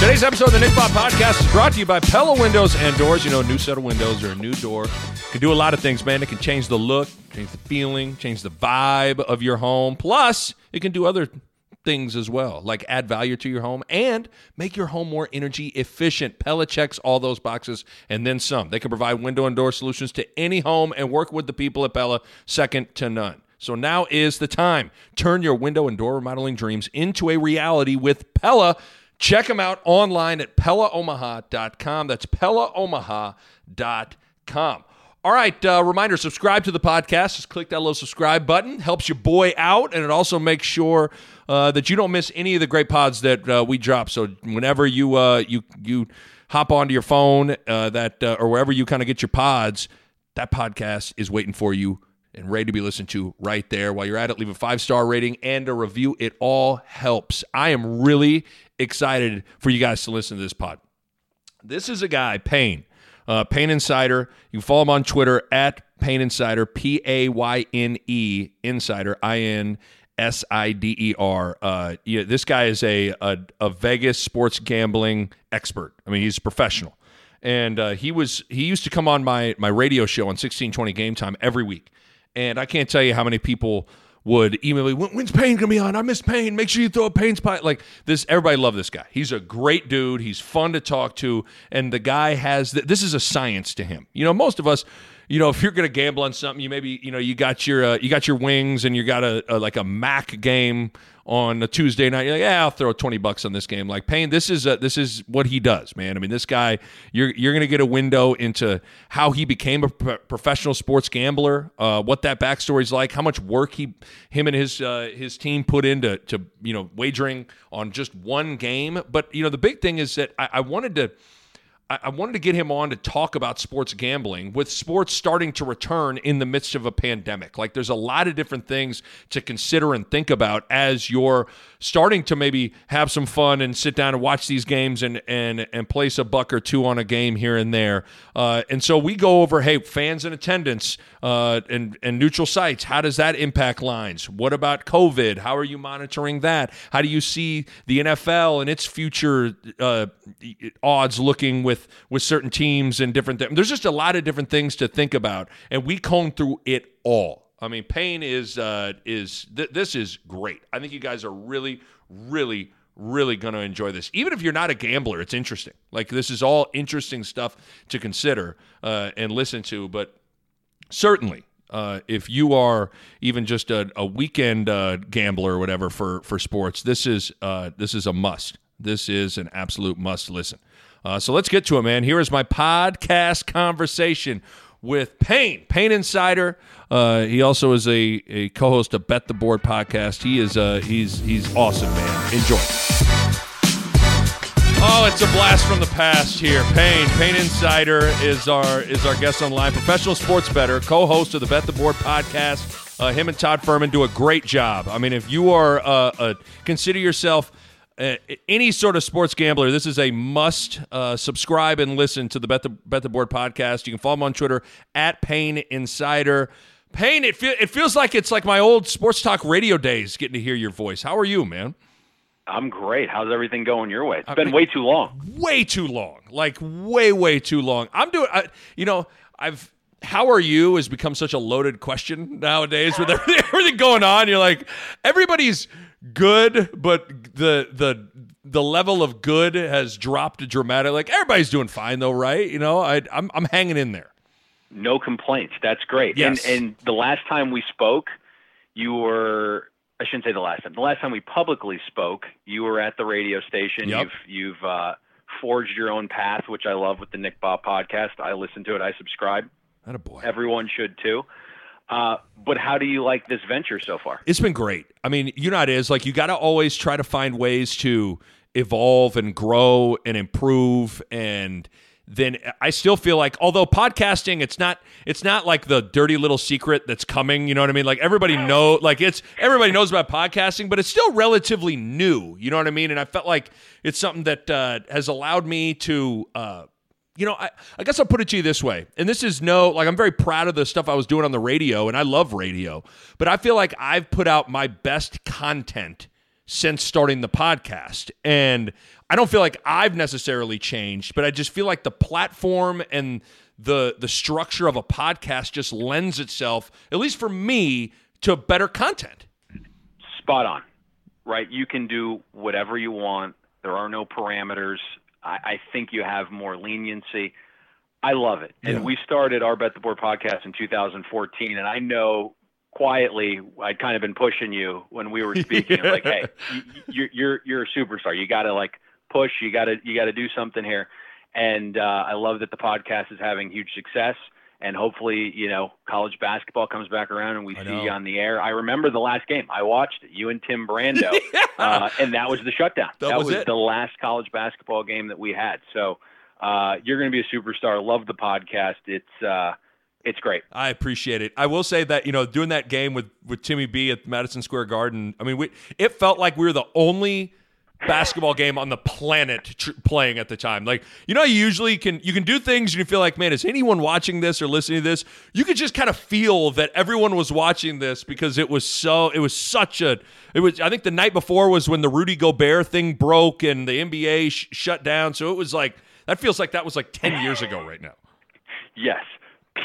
Today's episode of the Nick Bahe Podcast is brought to you by Pella Windows and Doors. You know, a new set of windows or a new door can do a lot of things, man. It can change the look, change the feeling, change the vibe of your home. Plus, it can do other things as well, like add value to your home and make your home more energy efficient. Pella checks all those boxes and then some. They can provide window and door solutions to any home and work with the people at Pella second to none. So now is the time. Turn your window and door remodeling dreams into a reality with Pella. Check them out online at PellaOmaha.com. That's PellaOmaha.com. All right, uh, reminder subscribe to the podcast. Just click that little subscribe button. Helps your boy out, and it also makes sure uh, that you don't miss any of the great pods that uh, we drop. So whenever you uh, you you hop onto your phone uh, that uh, or wherever you kind of get your pods, that podcast is waiting for you and ready to be listened to right there. While you're at it, leave a five star rating and a review. It all helps. I am really excited for you guys to listen to this pod. This is a guy, Payne, uh, Payne Insider. You follow him on Twitter at Payne Insider, P A Y N E Insider, I N S I D E R. Uh, yeah, this guy is a, a, a Vegas sports gambling expert. I mean, he's a professional, and uh, he was he used to come on my my radio show on sixteen twenty Game Time every week, and I can't tell you how many people would email me, when, when's Payne gonna be on? I miss Payne. Make sure you throw a Payne's pie. Like this, everybody love this guy. He's a great dude. He's fun to talk to, and the guy has th- this is a science to him. You know, most of us, you know, if you're gonna gamble on something, you maybe you know you got your uh, you got your wings and you got a, a like a MAC game on a Tuesday night. You're like, yeah, I'll throw twenty bucks on this game. Like Payne, this is a, this is what he does, man. I mean, this guy, you're you're gonna get a window into how he became a pro- professional sports gambler, uh, what that backstory's like, how much work he him and his uh, his team put into to you know wagering on just one game. But you know, the big thing is that I, I wanted to. I wanted to get him on to talk about sports gambling with sports starting to return in the midst of a pandemic. Like there's a lot of different things to consider and think about as you're starting to maybe have some fun and sit down and watch these games and and and place a buck or two on a game here and there. Uh, and so we go over, hey, fans in attendance uh, and and neutral sites. How does that impact lines? What about COVID? How are you monitoring that? How do you see the NFL and its future uh, odds looking with with certain teams and different. There's just a lot of different things to think about, and we comb through it all. I mean, Payne is uh, is th- this is great. I think you guys are really, really, really going to enjoy this. Even if you're not a gambler, it's interesting. Like this is all interesting stuff to consider uh, and listen to. But certainly, uh, if you are even just a, a weekend uh, gambler or whatever for for sports, this is uh, this is a must. This is an absolute must listen. Uh, so let's get to it, man. Here is my podcast conversation with Payne, Payne Insider. Uh, he also is a, a co-host of Bet the Board podcast. He is uh, he's he's awesome, man. Enjoy. Oh, it's a blast from the past here. Payne, Payne Insider is our is our guest online. Professional sports better, co-host of the Bet the Board podcast. Uh, him and Todd Fuhrman do a great job. I mean, if you are uh, consider yourself uh, any sort of sports gambler, this is a must uh, subscribe and listen to the Bet the, Bet the Board podcast. You can follow me on Twitter at Payne Insider. Payne, it, feel, it feels like it's like my old sports talk radio days getting to hear your voice. How are you, man? I'm great. How's everything going your way? It's been I mean, way too long. Way too long. Like way, way too long. I'm doing. I, you know, I've. How are you has become such a loaded question nowadays with everything, everything going on. You're like everybody's good, but the the the level of good has dropped dramatically. Like everybody's doing fine though, right? You know, I I'm I'm hanging in there. No complaints. That's great. Yes. And and the last time we spoke, you were I shouldn't say the last time. The last time we publicly spoke, you were at the radio station. Yep. You've you've uh, forged your own path, which I love with the Nick Bahe podcast. I listen to it. I subscribe. That a boy. Everyone should too. Uh, but how do you like this venture so far? It's been great. I mean, you know it is. Like you got to always try to find ways to evolve and grow and improve and then I still feel like although podcasting it's not it's not like the dirty little secret that's coming, you know what I mean? Like everybody know like it's everybody knows about podcasting, but it's still relatively new, you know what I mean? And I felt like it's something that uh, has allowed me to uh, you know, I, I guess I'll put it to you this way. And this is no, like, I'm very proud of the stuff I was doing on the radio, and I love radio. But I feel like I've put out my best content since starting the podcast. And I don't feel like I've necessarily changed, but I just feel like the platform and the the structure of a podcast just lends itself, at least for me, to better content. Spot on. Right? You can do whatever you want. There are no parameters. I, I think you have more leniency. I love it. And yeah. we started our Bet the Board podcast in 2014, and I know quietly I'd kind of been pushing you when we were speaking. yeah. Like, hey, you, you're you're a superstar. You got to like push. You got to you got to do something here. And uh, I love that the podcast is having huge success. And hopefully, you know, college basketball comes back around and we I see know. you on the air. I remember the last game. I watched it. You and Tim Brando, yeah. uh, and that was the shutdown. That, that was, was the last college basketball game that we had. So uh, you're going to be a superstar. Love the podcast. It's uh, it's great. I appreciate it. I will say that you know doing that game with with Timmy B at Madison Square Garden. I mean, we, it felt like we were the only basketball game on the planet tr- playing at the time. Like you know, you usually can you can do things and you feel like, man, is anyone watching this or listening to this? You could just kind of feel that everyone was watching this because it was so it was such a it was. I think the night before was when the Rudy Gobert thing broke and the NBA sh- shut down. So it was like that feels like that was like ten years ago right now. Yes.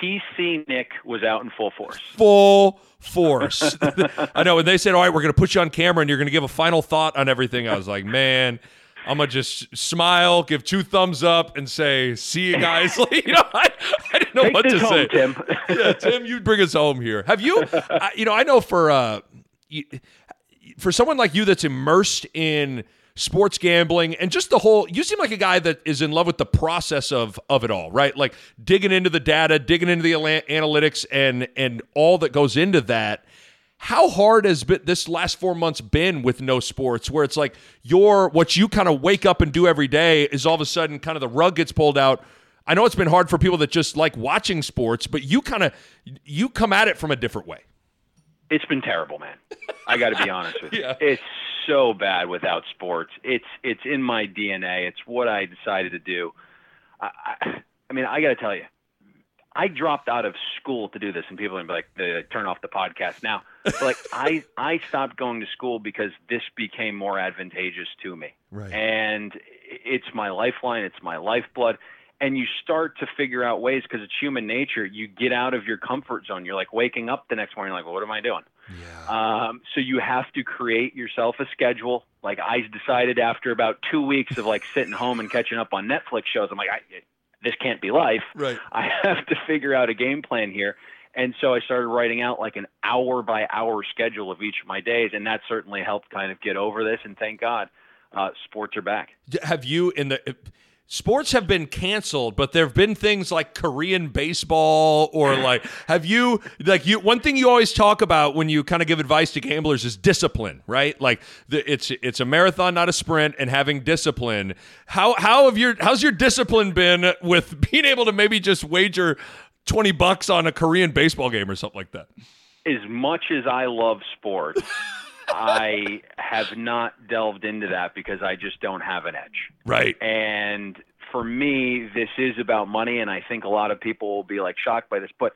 PC Nick was out in full force. Full force. I know. And they said, "All right, we're going to put you on camera and you're going to give a final thought on everything," I was like, "Man." I'm gonna just smile, give two thumbs up, and say, "See you guys." you know, I, I didn't know Take what to home, say. Tim. yeah, Tim, you bring us home here. Have you? I, you know, I know for uh, you, for someone like you that's immersed in sports gambling and just the whole you seem like a guy that is in love with the process of of it all right? Like digging into the data digging into the analytics and and all that goes into that. How hard has been, this last four months been with no sports where it's like your what you kind of wake up and do every day is all of a sudden kind of the rug gets pulled out. I know it's been hard for people that just like watching sports but you kind of you come at it from a different way. It's been terrible man. I got to be honest with you. Yeah. it's so bad without sports. It's it's in my DNA. It's what I decided to do. I, I, I mean, I got to tell you, I dropped out of school to do this, and people are gonna be like, "Turn off the podcast now." But like, I I stopped going to school because this became more advantageous to me, right. and it's my lifeline. It's my lifeblood and you start to figure out ways because it's human nature. You get out of your comfort zone. You're like waking up the next morning, like, well, what am I doing? Yeah. Um, so you have to create yourself a schedule. Like I decided after about two weeks of like sitting home and catching up on Netflix shows, I'm like, I, this can't be life. Right. I have to figure out a game plan here. And so I started writing out like an hour by hour schedule of each of my days, and that certainly helped kind of get over this. And thank God, uh, sports are back. Have you in the sports have been canceled, but there have been things like Korean baseball or like have you like you one thing you always talk about when you kind of give advice to gamblers is discipline, right? Like the, it's it's a marathon, not a sprint, and having discipline. How how have your how's your discipline been with being able to maybe just wager twenty bucks on a Korean baseball game or something like that? As much as I love sports. I have not delved into that because I just don't have an edge. Right. And for me, this is about money, and I think a lot of people will be like shocked by this. But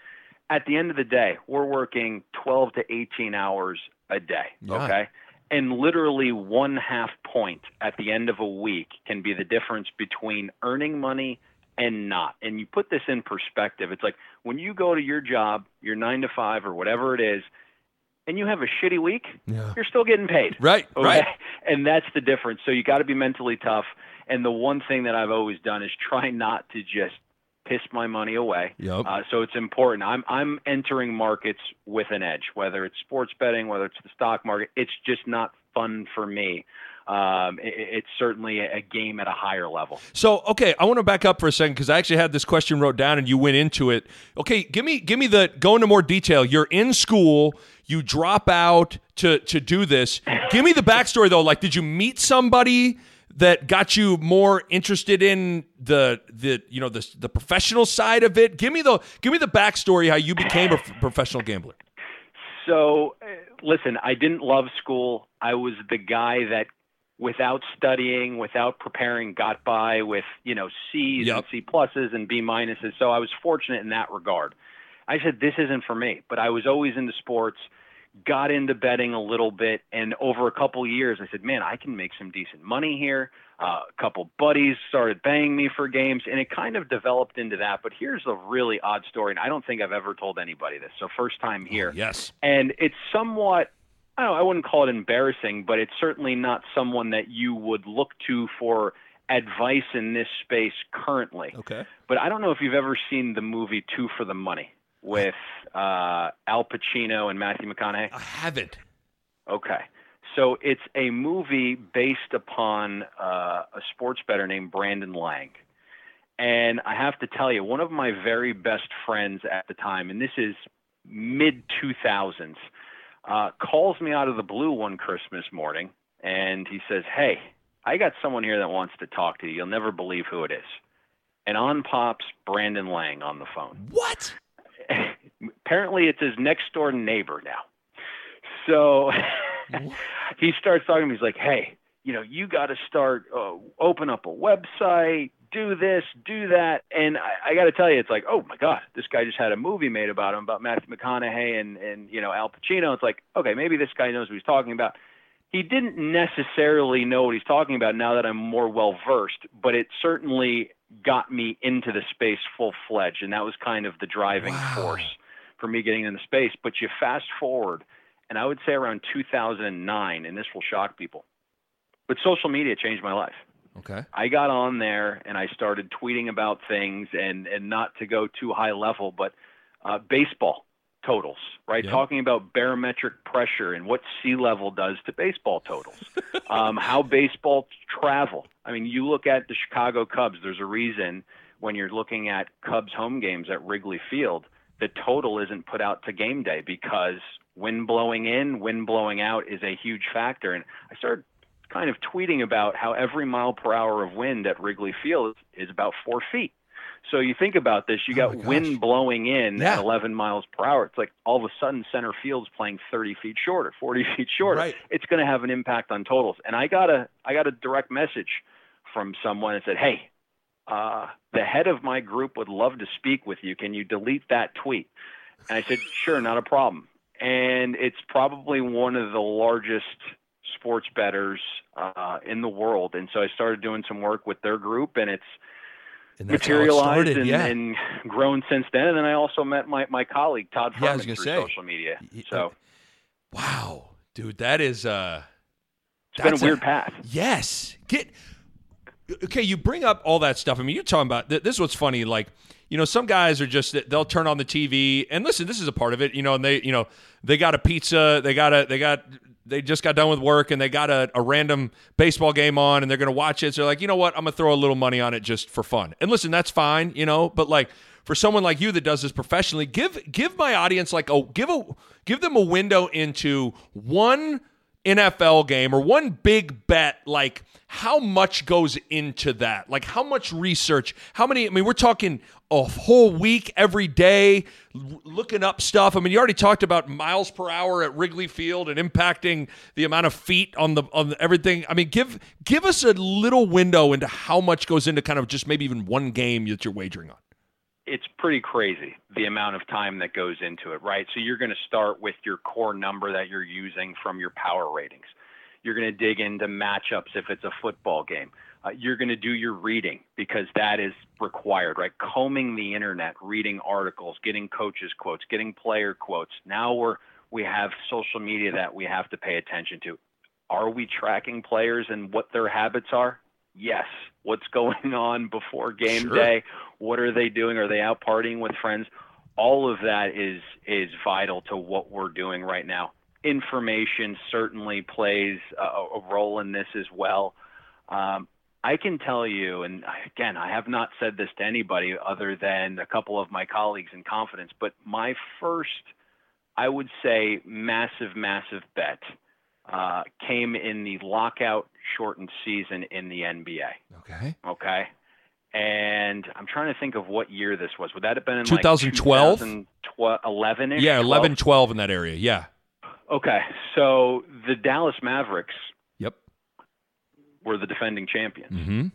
at the end of the day, we're working 12 to 18 hours a day. Yeah. Okay. And literally one half point at the end of a week can be the difference between earning money and not. And you put this in perspective. It's like when you go to your job, your nine to five or whatever it is, and you have a shitty week, yeah. you're still getting paid. Right, okay? right. And that's the difference. So you got to be mentally tough. And the one thing that I've always done is try not to just piss my money away. Yep. Uh, so it's important. I'm I'm entering markets with an edge, whether it's sports betting, whether it's the stock market. It's just not fun for me. Um, it, it's certainly a game at a higher level. So, okay, I want to back up for a second because I actually had this question wrote down and you went into it. Okay, give me give me the go into more detail. You're in school, you drop out to to do this. Give me the backstory though. Like, did you meet somebody? that got you more interested in the the you know the the professional side of it? Give me the give me the backstory how you became a professional gambler. So, listen, I didn't love school. I was the guy that without studying, without preparing, got by with, you know, C's yep. and C pluses and B minuses. So I was fortunate in that regard. I said, this isn't for me, but I was always into sports got into betting a little bit, and over a couple years, I said, "Man, I can make some decent money here." Uh, a couple buddies started paying me for games, and it kind of developed into that. But here's a really odd story, and I don't think I've ever told anybody this. So first time here. Oh, yes. And it's somewhat. I know, I wouldn't call it embarrassing, but it's certainly not someone that you would look to for advice in this space currently. Okay. But I don't know if you've ever seen the movie Two for the Money with uh, Al Pacino and Matthew McConaughey? I haven't. Okay. So it's a movie based upon uh, a sports bettor named Brandon Lang. And I have to tell you, one of my very best friends at the time, and this is mid 2000s, uh, calls me out of the blue one Christmas morning and he says, Hey, I got someone here that wants to talk to you. You'll never believe who it is. And on pops Brandon Lang on the phone. What? apparently it's his next door neighbor now. So he starts talking to me. He's like, "Hey, you know, you got to start uh, open up a website, do this, do that." And I, I got to tell you, it's like, oh my god, this guy just had a movie made about him, about Matthew McConaughey and and you know Al Pacino. It's like, okay, maybe this guy knows what he's talking about. He didn't necessarily know what he's talking about. Now that I'm more well versed, but it certainly got me into the space full fledged, and that was kind of the driving wow. force for me getting into space. But you fast forward, and I would say around 2009, and this will shock people, but social media changed my life. Okay. I got on there and I started tweeting about things, and and not to go too high level, but uh, baseball totals, right? Yep. Talking about barometric pressure and what sea level does to baseball totals, um, how baseball travel. I mean, you look at the Chicago Cubs. There's a reason when you're looking at Cubs home games at Wrigley Field, the total isn't put out to game day because wind blowing in, wind blowing out is a huge factor. And I started kind of tweeting about how every mile per hour of wind at Wrigley Field is about four feet. So you think about this, you oh got oh wind blowing in yeah. at 11 miles per hour. It's like all of a sudden center field's playing 30 feet shorter, 40 feet shorter. Right. It's going to have an impact on totals. And I got a I got a direct message from someone that said, "Hey, uh, the head of my group would love to speak with you. Can you delete that tweet?" And I said, "Sure, not a problem." And it's probably one of the largest sports bettors uh, in the world. And so I started doing some work with their group, and it's and materialized and, yeah. and, grown since then. And then I also met my, my colleague Todd yeah, through say, social media. So, wow, dude, that is uh, it's been a weird a, path. Yes, get okay. You bring up all that stuff. I mean, you're talking about this. Is what's funny, like. You know, some guys are just they'll turn on the TV and listen. This is a part of it, you know. And they, you know, they got a pizza, they got a, they got they just got done with work and they got a, a random baseball game on and they're going to watch it. So they're like, you know what? I'm going to throw a little money on it just for fun. And listen, that's fine, you know, but like for someone like you that does this professionally, give give my audience like a give a give them a window into one NFL game or one big bet, like how much goes into that? Like how much research? How many? I mean, we're talking a whole week every day looking up stuff. I mean, you already talked about miles per hour at Wrigley Field and impacting the amount of feet on the on everything. I mean, give give us a little window into how much goes into kind of just maybe even one game that you're wagering on it's pretty crazy the amount of time that goes into it, right? So you're going to start with your core number that you're using from your power ratings. You're going to dig into matchups if it's a football game. Uh, you're going to do your reading because that is required, right? Combing the internet, reading articles, getting coaches quotes, getting player quotes. Now we're we have social media that we have to pay attention to. Are we tracking players and what their habits are? Yes. What's going on before game sure. day? What are they doing? Are they out partying with friends? All of that is is vital to what we're doing right now. information certainly plays a, a role in this as well. Um, I can tell you, and again, I have not said this to anybody other than a couple of my colleagues in confidence, but my first, I would say, massive, massive bet uh, came in the lockout shortened season in the NBA. Okay. Okay. And I'm trying to think of what year this was. Would that have been in 2012? Like 2011 Yeah, 11, 12 in that area. Yeah. Okay. So the Dallas Mavericks Yep. were the defending champions. Mm-hmm.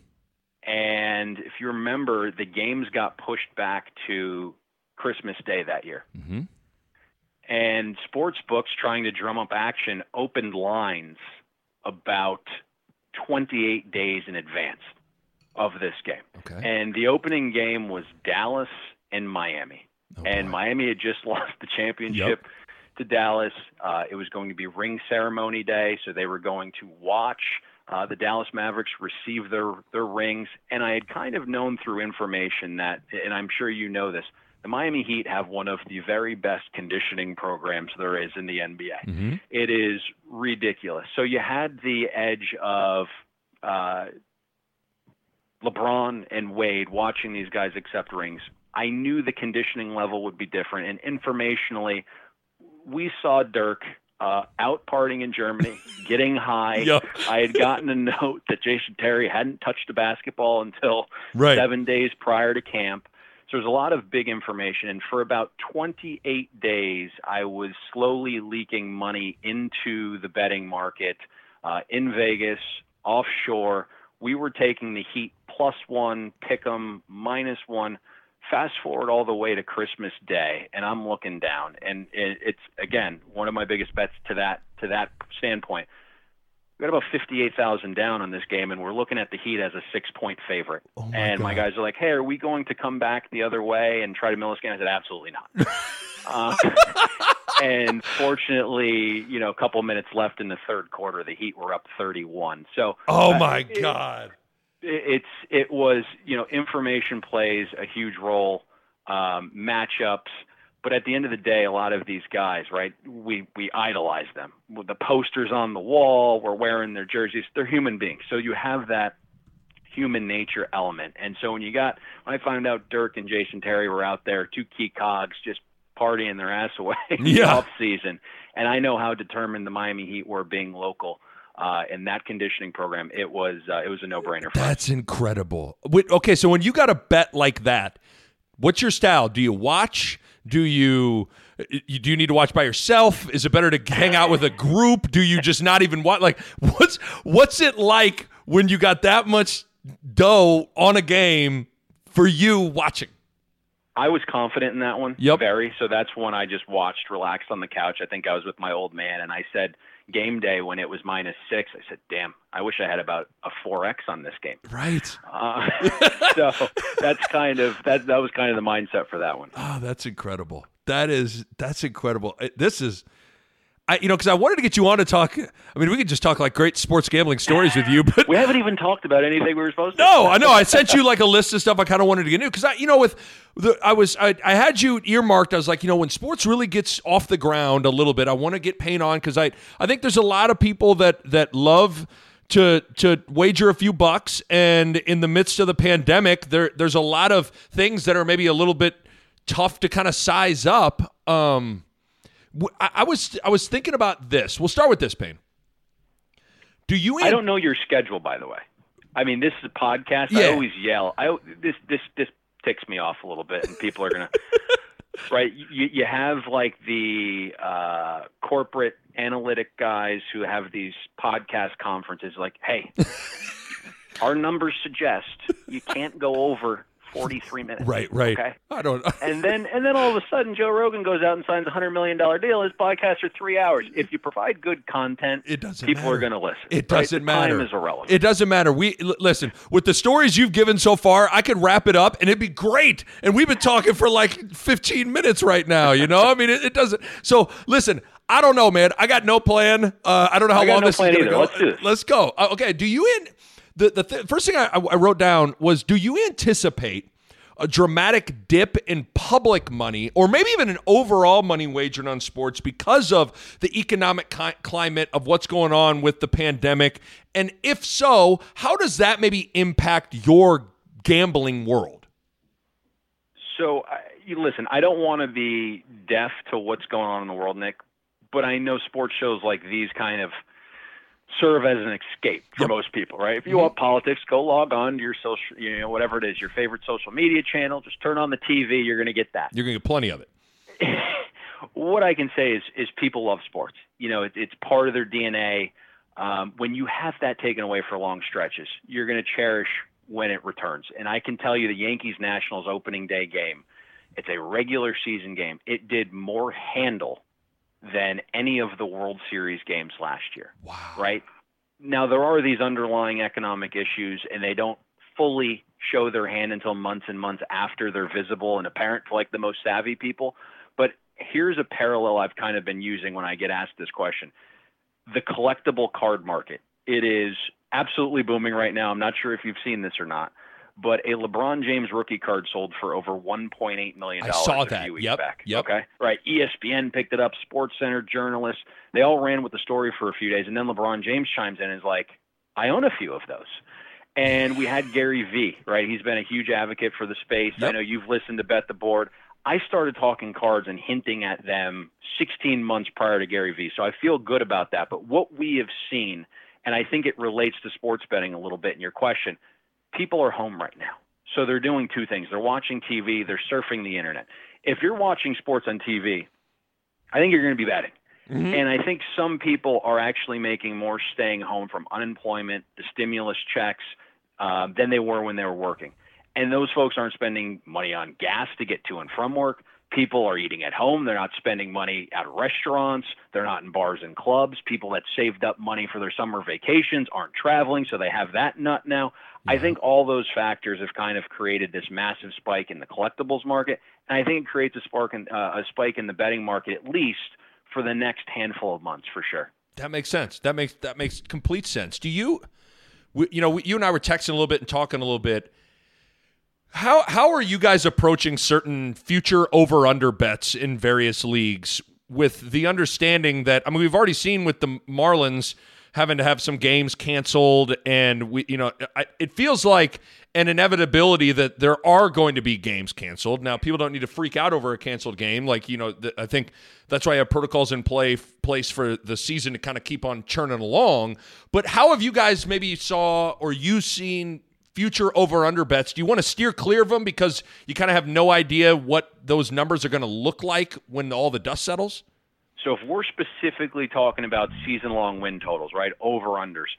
And if you remember, the games got pushed back to Christmas Day that year. Mm-hmm. And sports books trying to drum up action opened lines about 28 days in advance of this game. Okay. And the opening game was Dallas and Miami. Oh, and boy. Miami had just lost the championship to Dallas. Uh, it was going to be ring ceremony day, so they were going to watch uh, the Dallas Mavericks receive their their rings. And I had kind of known through information that, and I'm sure you know this, the Miami Heat have one of the very best conditioning programs there is in the NBA. Mhm. It is ridiculous. So you had the edge of uh, LeBron and Wade watching these guys accept rings. I knew the conditioning level would be different, and informationally, we saw Dirk uh, out partying in Germany, getting high. Yep. I had gotten a note that Jason Terry hadn't touched a basketball until Right. seven days prior to camp. There's a lot of big information. And for about 28 days, I was slowly leaking money into the betting market uh, in Vegas, offshore. We were taking the Heat plus one, pick 'em minus one. Fast forward all the way to Christmas Day, and I'm looking down, and it's again one of my biggest bets to that to that standpoint. We got about fifty-eight thousand down on this game, and we're looking at the Heat as a six-point favorite. Oh my and my guys are like, "Hey, are we going to come back the other way and try to mill this game?" I said, "Absolutely not." uh, and fortunately, you know, a couple minutes left in the third quarter, the Heat were up thirty-one. So Oh uh, my it- God. it's it was you know information plays a huge role um, matchups but at the end of the day a lot of these guys right we we idolize them with the posters on the wall we're wearing their jerseys they're human beings so you have that human nature element and so when you got when i found out dirk and jason terry were out there two key cogs just partying their ass away in the Yeah. off season and i know how determined the miami heat were being local uh, in that conditioning program, it was uh, it was a no brainer. for us. That's incredible. Wait, okay, so when you got a bet like that, what's your style? Do you watch? Do you do you need to watch by yourself? Is it better to hang out with a group? Do you just not even watch? Like, what's what's it like when you got that much dough on a game for you watching? I was confident in that one. Yep. Very. So that's one I just watched, relaxed on the couch. I think I was with my old man, and I said game day when it was minus six. I said, "Damn, I wish I had about a four x on this game." Right. Uh, so that's kind of that. That was kind of the mindset for that one. Oh, that's incredible. That is that's incredible. This is I you know cuz I wanted to get you on to talk I mean we could just talk like great sports gambling stories with you but We haven't even talked about anything we were supposed to. No, I know. I sent you like a list of stuff I kind of wanted to get into because I, you know, with the I was I, I had you earmarked. I was like, you know, when sports really gets off the ground a little bit, I want to get paint on because I I think there's a lot of people that that love to to wager a few bucks, and in the midst of the pandemic, there there's a lot of things that are maybe a little bit tough to kind of size up. Um, I, I was I was thinking about this. We'll start with this, Payne. Do you? I don't know your schedule, by the way. I mean, this is a podcast. Yeah. I always yell. I this this this ticks me off a little bit, and people are gonna. right, you you have like the uh, corporate analytic guys who have these podcast conferences. Like, hey, our numbers suggest you can't go over forty three minutes. Right, right. Okay. I don't. And then and then all of a sudden Joe Rogan goes out and signs a hundred million dollar deal. His podcasts are three hours. If you provide good content, It doesn't people matter. are going to listen. It doesn't The matter. Time is irrelevant. It doesn't matter. We l- listen with the stories you've given so far. I could wrap it up and it'd be great. And we've been talking for like 15 minutes right now. You know, I mean, it, it doesn't. So listen, I don't know, man. I got no plan. Uh, I don't know how long no this is going to go. Let's do this. Let's go. Uh, okay. Do you in the the th- first thing I, I wrote down was do you anticipate a dramatic dip in public money or maybe even an overall money wagered on sports because of the economic climate of what's going on with the pandemic? And if so, how does that maybe impact your gambling world? So, you listen, I don't want to be deaf to what's going on in the world, Nick, but I know sports shows like these kind of – serve as an escape for yep. most people, right? If you mm-hmm. want politics, go log on to your social, you know, whatever it is, your favorite social media channel. Just turn on the TV. You're going to get that. You're going to get plenty of it. what I can say is, is people love sports. You know, it, it's part of their DNA. Um, when you have that taken away for long stretches, you're going to cherish when it returns. And I can tell you, the Yankees Nationals opening day game. It's a regular season game. It did more handle than any of the World Series games last year. Wow. Right? Now, there are these underlying economic issues, and they don't fully show their hand until months and months after they're visible and apparent to like the most savvy people. But here's a parallel I've kind of been using when I get asked this question the collectible card market. It is absolutely booming right now. I'm not sure if you've seen this or not but a LeBron James rookie card sold for over 1.8 million dollars. I saw a that. Few weeks yep. Back. Yep. Okay. Right. ESPN picked it up. Sports Center journalists. They all ran with the story for a few days, and then LeBron James chimes in and is like, "I own a few of those." And we had Gary Vee. Right. He's been a huge advocate for the space. Yep. I know you've listened to Bet the Board. I started talking cards and hinting at them 16 months prior to Gary Vee, so I feel good about that. But what we have seen, and I think it relates to sports betting a little bit in your question people are home right now. So they're doing two things. They're watching TV, they're surfing the internet. If you're watching sports on TV, I think you're going to be betting. Mm-hmm. And I think some people are actually making more staying home from unemployment, the stimulus checks, uh, than they were when they were working. And those folks aren't spending money on gas to get to and from work. People are eating at home. They're not spending money at restaurants. They're not in bars and clubs. People that saved up money for their summer vacations aren't traveling, so they have that nut now. I think all those factors have kind of created this massive spike in the collectibles market, and I think it creates a spark in, uh, a spike in the betting market at least for the next handful of months for sure. That makes sense. That makes that makes complete sense. Do you, you know, you and I were texting a little bit and talking a little bit. How how are you guys approaching certain future over under bets in various leagues with the understanding that I mean we've already seen with the Marlins having to have some games canceled, and we, you know, I, it feels like an inevitability that there are going to be games canceled. Now, people don't need to freak out over a canceled game. Like, you know, the, I think that's why I have protocols in play place for the season to kind of keep on churning along. But how have you guys maybe saw or you seen future over under bets? Do you want to steer clear of them because you kind of have no idea what those numbers are going to look like when all the dust settles? So if we're specifically talking about season-long win totals, right, over/unders,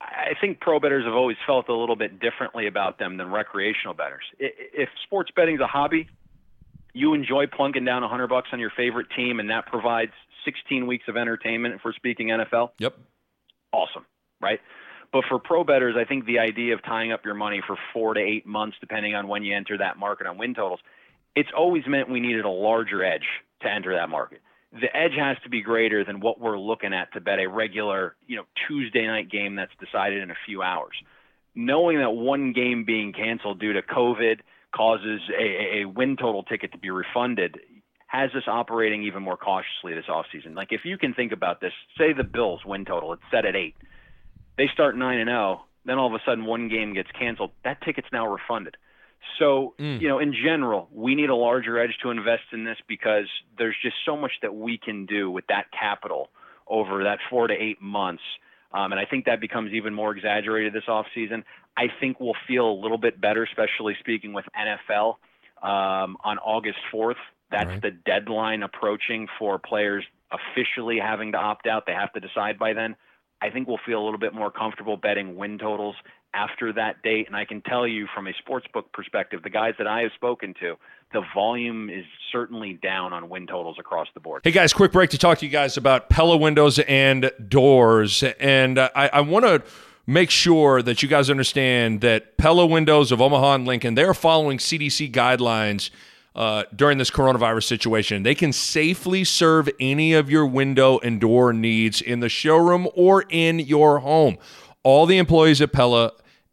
I think pro bettors have always felt a little bit differently about them than recreational bettors. If sports betting is a hobby, you enjoy plunking down 100 bucks on your favorite team, and that provides 16 weeks of entertainment. If we're speaking NFL, yep, awesome, right? But for pro bettors, I think the idea of tying up your money for four to eight months, depending on when you enter that market on win totals, it's always meant we needed a larger edge to enter that market the edge has to be greater than what we're looking at to bet a regular, you know, Tuesday night game that's decided in a few hours. Knowing that one game being canceled due to COVID causes a, a win total ticket to be refunded has us operating even more cautiously this offseason. Like if you can think about this, say the Bills win total, it's set at eight. They start nine and zero, oh, then all of a sudden one game gets canceled. That ticket's now refunded. So, mm. you know, in general, we need a larger edge to invest in this because there's just so much that we can do with that capital over that four to eight months. Um, and I think that becomes even more exaggerated this offseason. I think we'll feel a little bit better, especially speaking with NFL um, on August 4th. That's right. the deadline approaching for players officially having to opt out. They have to decide by then. I think we'll feel a little bit more comfortable betting win totals after that date. And I can tell you from a sportsbook perspective, the guys that I have spoken to, the volume is certainly down on win totals across the board. Hey guys, quick break to talk to you guys about Pella windows and doors. And uh, I, I want to make sure that you guys understand that Pella Windows of Omaha and Lincoln, they're following CDC guidelines uh, during this coronavirus situation. They can safely serve any of your window and door needs in the showroom or in your home. All the employees at Pella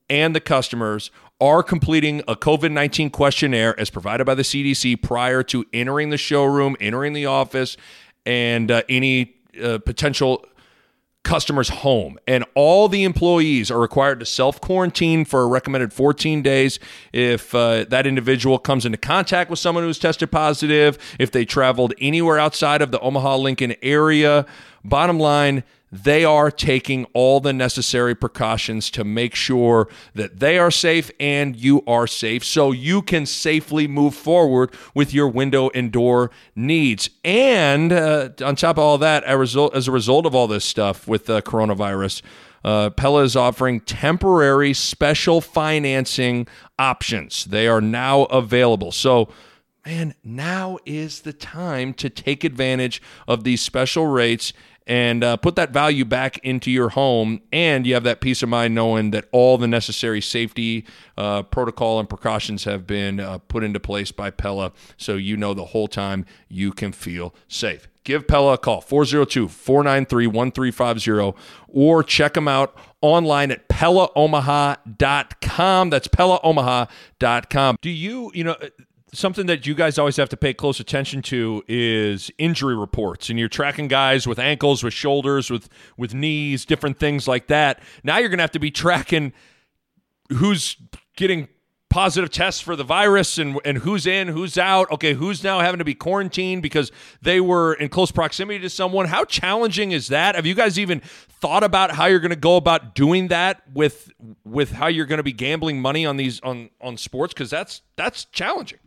and the customers are completing a COVID 19 questionnaire as provided by the CDC prior to entering the showroom, entering the office, and uh, any uh, potential customer's home. And all the employees are required to self quarantine for a recommended 14 days if uh, that individual comes into contact with someone who's tested positive, if they traveled anywhere outside of the Omaha Lincoln area. Bottom line, they are taking all the necessary precautions to make sure that they are safe and you are safe so you can safely move forward with your window and door needs. And uh, on top of all that, as a result, of all this stuff with the coronavirus, uh, Pella is offering temporary special financing options. They are now available. So, man, now is the time to take advantage of these special rates and uh, put that value back into your home. And you have that peace of mind knowing that all the necessary safety uh, protocol and precautions have been uh, put into place by Pella. So you know the whole time you can feel safe. Give Pella a call, 402 493 1350, or check them out online at PellaOmaha.com. That's PellaOmaha.com. Do you, you know, something that you guys always have to pay close attention to is injury reports and you're tracking guys with ankles with shoulders with with knees different things like that. Now you're going to have to be tracking who's getting positive tests for the virus and and who's in who's out. Okay who's now having to be quarantined because they were in close proximity to someone? How challenging is that? Have you guys even thought about how you're going to go about doing that with with how you're going to be gambling money on these on on sports? Because that's that's challenging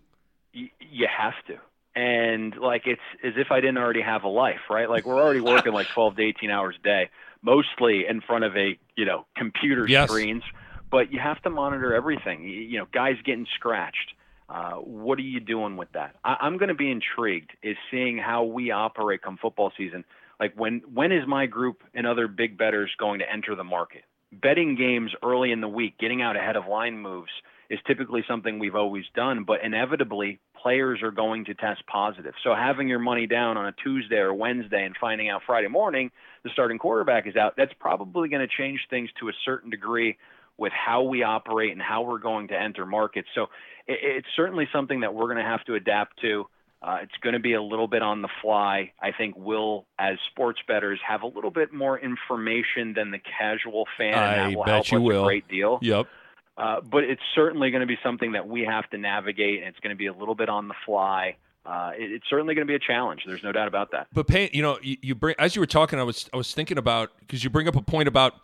you have to and like it's as if I didn't already have a life, right? Like we're already working like 12 to 18 hours a day, mostly in front of a you know computer yes. screens. But you have to monitor everything. You, you know, guys getting scratched. Uh, what are you doing with that? I, I'm going to be intrigued is seeing how we operate come football season. Like when when is my group and other big betters going to enter the market? Betting games early in the week, getting out ahead of line moves is typically something we've always done, but inevitably players are going to test positive. So having your money down on a Tuesday or Wednesday and finding out Friday morning the starting quarterback is out, that's probably going to change things to a certain degree with how we operate and how we're going to enter markets. So it, it's certainly something that we're going to have to adapt to. Uh, it's going to be a little bit on the fly. I think we'll, as sports bettors, have a little bit more information than the casual fan. I and that will bet help you us will. a great deal. Yep. Uh, but it's certainly going to be something that we have to navigate, and it's going to be a little bit on the fly. Uh, it, it's certainly going to be a challenge. There's no doubt about that. But pay, you know, you, you bring as you were talking, I was I was thinking about because you bring up a point about,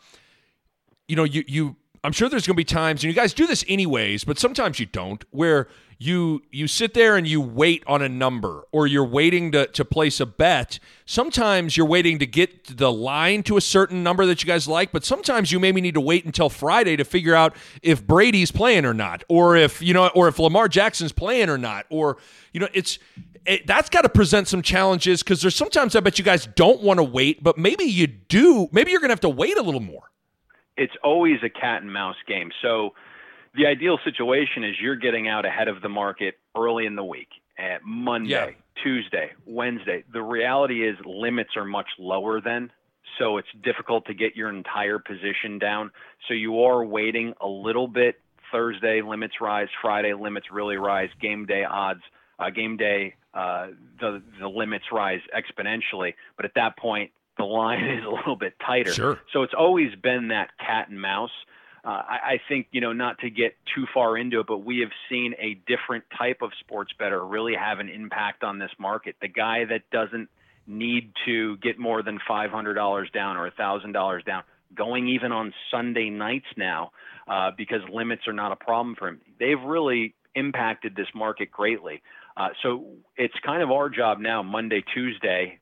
you know, you you I'm sure there's going to be times, and you guys do this anyways, but sometimes you don't, where you you sit there and you wait on a number, or you're waiting to to place a bet. Sometimes you're waiting to get the line to a certain number that you guys like, but sometimes you maybe need to wait until Friday to figure out if Brady's playing or not, or if you know, or if Lamar Jackson's playing or not, or you know, it's it, that's got to present some challenges because there's sometimes I bet you guys don't want to wait, but maybe you do. Maybe you're going to have to wait a little more it's always a cat and mouse game. So the ideal situation is you're getting out ahead of the market early in the week at Monday, Yeah. Tuesday, Wednesday. The reality is limits are much lower then. So it's difficult to get your entire position down. So you are waiting a little bit. Thursday limits rise, Friday limits really rise, game day odds, uh, game day uh, the the limits rise exponentially. But at that point, the line is a little bit tighter. Sure. So it's always been that cat and mouse. Uh, I, I think you know not to get too far into it, but we have seen a different type of sports better really have an impact on this market. The guy that doesn't need to get more than five hundred dollars down or thousand dollars down, going even on Sunday nights now uh, because limits are not a problem for him. They've really impacted this market greatly. Uh, so it's kind of our job now, Monday, Tuesday,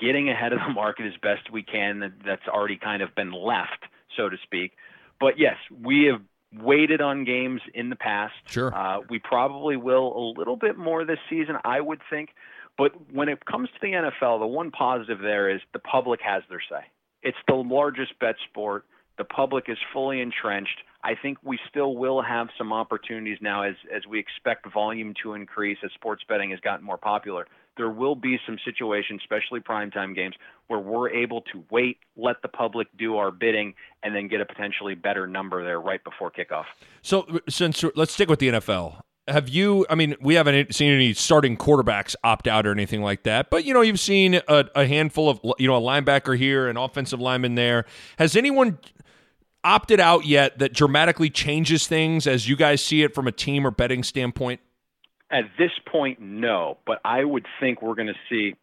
getting ahead of the market as best we can. That's already kind of been left, so to speak. But yes, we have waited on games in the past. Sure. Uh, we probably will a little bit more this season, I would think. But when it comes to the NFL, the one positive there is the public has their say. It's the largest bet sport. The public is fully entrenched. I think we still will have some opportunities now as as we expect volume to increase as sports betting has gotten more popular there will be some situations, especially primetime games, where we're able to wait, let the public do our bidding, and then get a potentially better number there right before kickoff. So, since let's stick with the NFL. Have you? I mean, we haven't seen any starting quarterbacks opt out or anything like that, but you know, you've seen a, a handful of you know a linebacker here, an offensive lineman there. Has anyone opted out yet that dramatically changes things as you guys see it from a team or betting standpoint? At this point, no. But I would think we're going to see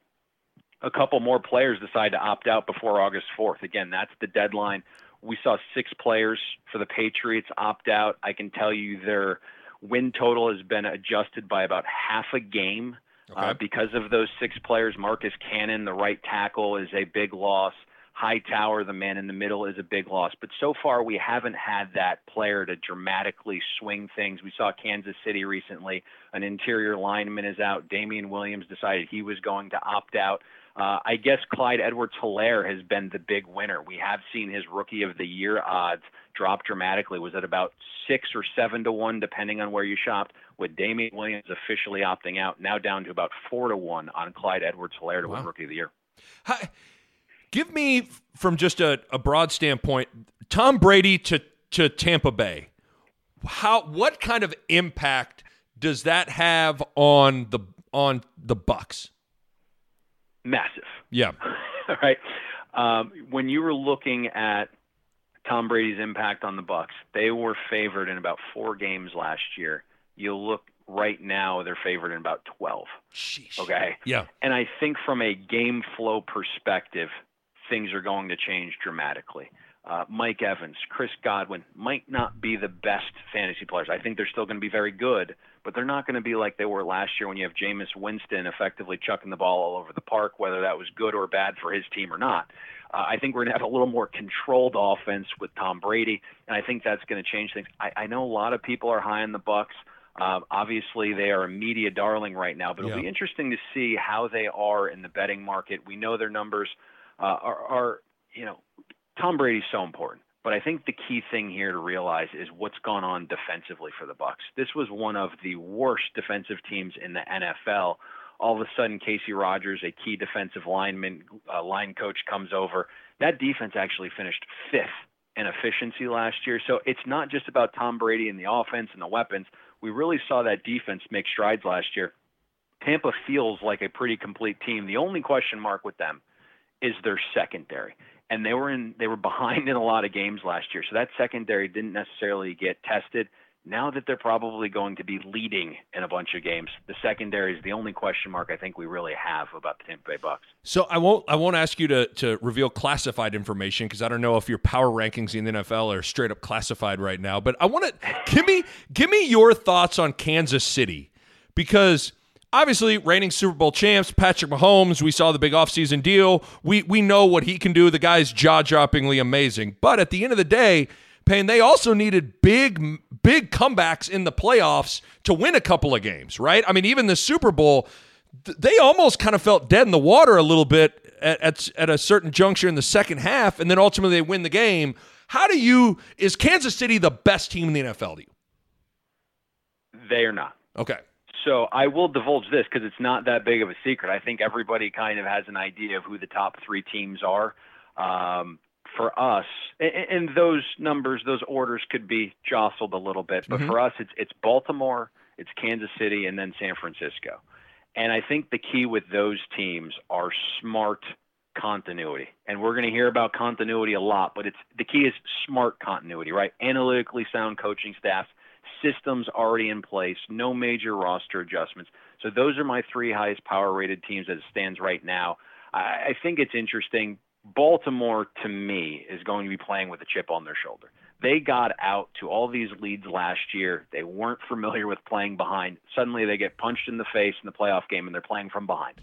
a couple more players decide to opt out before August 4th. Again, that's the deadline. We saw six players for the Patriots opt out. I can tell you their win total has been adjusted by about half a game uh, okay. uh, because of those six players. Marcus Cannon, the right tackle, is a big loss. Hightower, the man in the middle, is a big loss. But so far, we haven't had that player to dramatically swing things. We saw Kansas City recently. An interior lineman is out. Damien Williams decided he was going to opt out. Uh, I guess Clyde Edwards Helaire has been the big winner. We have seen his rookie of the year odds drop dramatically. Was at about six or seven to one, depending on where you shopped, with Damien Williams officially opting out, now down to about four to one on Clyde Edwards Helaire to wow. win rookie of the year. Hi. Give me, from just a, a broad standpoint, Tom Brady to, to Tampa Bay. How what kind of impact does that have on the on the Bucks? Massive. Yeah. All right. Um, when you were looking at Tom Brady's impact on the Bucks, they were favored in about four games last year. You look right now; they're favored in about twelve. Sheesh. Okay. Yeah. And I think from a game flow perspective, things are going to change dramatically. Uh, Mike Evans, Chris Godwin might not be the best fantasy players. I think they're still going to be very good, but they're not going to be like they were last year when you have Jameis Winston effectively chucking the ball all over the park, whether that was good or bad for his team or not. Uh, I think we're going to have a little more controlled offense with Tom Brady, and I think that's going to change things. I, I know a lot of people are high on the Bucks. Uh, obviously, they are a media darling right now, but it'll be interesting to see how they are in the betting market. We know their numbers uh, are, are, you know, Tom Brady's so important. But I think the key thing here to realize is what's gone on defensively for the Bucks. This was one of the worst defensive teams in the NFL. All of a sudden, Kacy Rodgers, a key defensive lineman, uh, line coach, comes over. That defense actually finished fifth in efficiency last year. So it's not just about Tom Brady and the offense and the weapons. We really saw that defense make strides last year. Tampa feels like a pretty complete team. The only question mark with them is their secondary. And they were in they were behind in a lot of games last year. So that secondary didn't necessarily get tested. Now that they're probably going to be leading in a bunch of games, the secondary is the only question mark I think we really have about the Tampa Bay Bucks. So I won't I won't ask you to to reveal classified information because I don't know if your power rankings in the NFL are straight up classified right now. But I want to give me give me your thoughts on Kansas City because – obviously reigning Super Bowl champs, Patrick Mahomes. We saw the big offseason deal. We we know what he can do. The guy's jaw droppingly amazing. But at the end of the day, Payne, they also needed big big comebacks in the playoffs to win a couple of games, right? I mean, even the Super Bowl, they almost kind of felt dead in the water a little bit at, at, at a certain juncture in the second half, and then ultimately they win the game. How do you is Kansas City the best team in the NFL to you? They are not. Okay. So I will divulge this because it's not that big of a secret. I think everybody kind of has an idea of who the top three teams are. Um, for us, and, and those numbers, those orders could be jostled a little bit, but mm-hmm. for us, it's it's Baltimore, it's Kansas City, and then San Francisco. And I think the key with those teams are smart continuity. And we're going to hear about continuity a lot, but it's the key is smart continuity, right? Analytically sound coaching staffs systems already in place, no major roster adjustments. So those are my three highest power rated teams as it stands right now. I, think it's interesting. Baltimore, to me, is going to be playing with a chip on their shoulder. They got out to all these leads last year. They weren't familiar with playing behind. Suddenly, they get punched in the face in the playoff game, and they're playing from behind.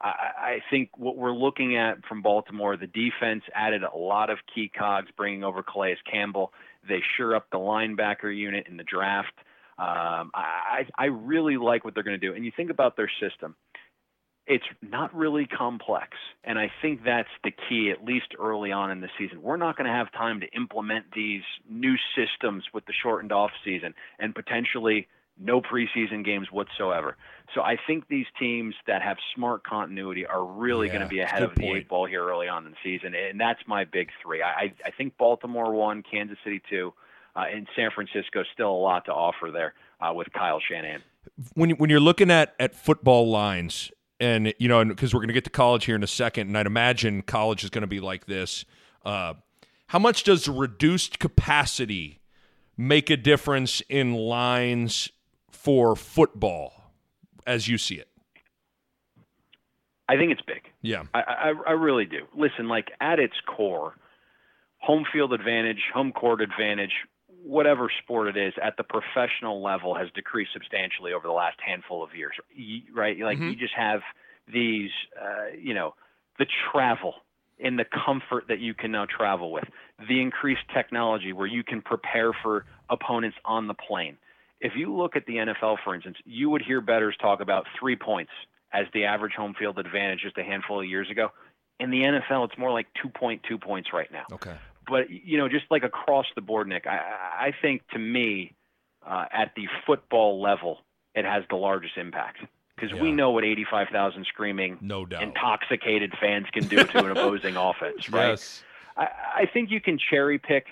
I, I think what we're looking at from Baltimore, the defense added a lot of key cogs, bringing over Calais Campbell. They sure up the linebacker unit in the draft. Um, I, I really like what they're going to do. And you think about their system, it's not really complex. And I think that's the key, at least early on in the season. We're not going to have time to implement these new systems with the shortened off season and potentially no preseason games whatsoever. So I think these teams that have smart continuity are really Yeah, going to be ahead of the point. eight ball here early on in the season, and that's my big three. I, I think Baltimore one, Kansas City two, uh, and San Francisco still a lot to offer there uh, with Kyle Shanahan. when when you're looking at at football lines, and you know, because we're going to get to college here in a second, and I'd imagine college is going to be like this. Uh, how much does reduced capacity make a difference in lines for football, as you see it? I think it's big. Yeah, I, I, I really do. Listen, like at its core, home field advantage, home court advantage, whatever sport it is, at the professional level has decreased substantially over the last handful of years. Right? Like Mhm. you just have these, uh, you know, the travel and the comfort that you can now travel with, the increased technology where you can prepare for opponents on the plane. If you look at the NFL, for instance, you would hear bettors talk about three points as the average home field advantage just a handful of years ago. In the NFL, it's more like 2.2 points right now. okay. But you know, just like across the board, Nick, I, I think to me, uh, at the football level, it has the largest impact because we know what 85,000 screaming, No doubt. intoxicated fans can do to an opposing offense, right? Yes. I, I think you can cherry pick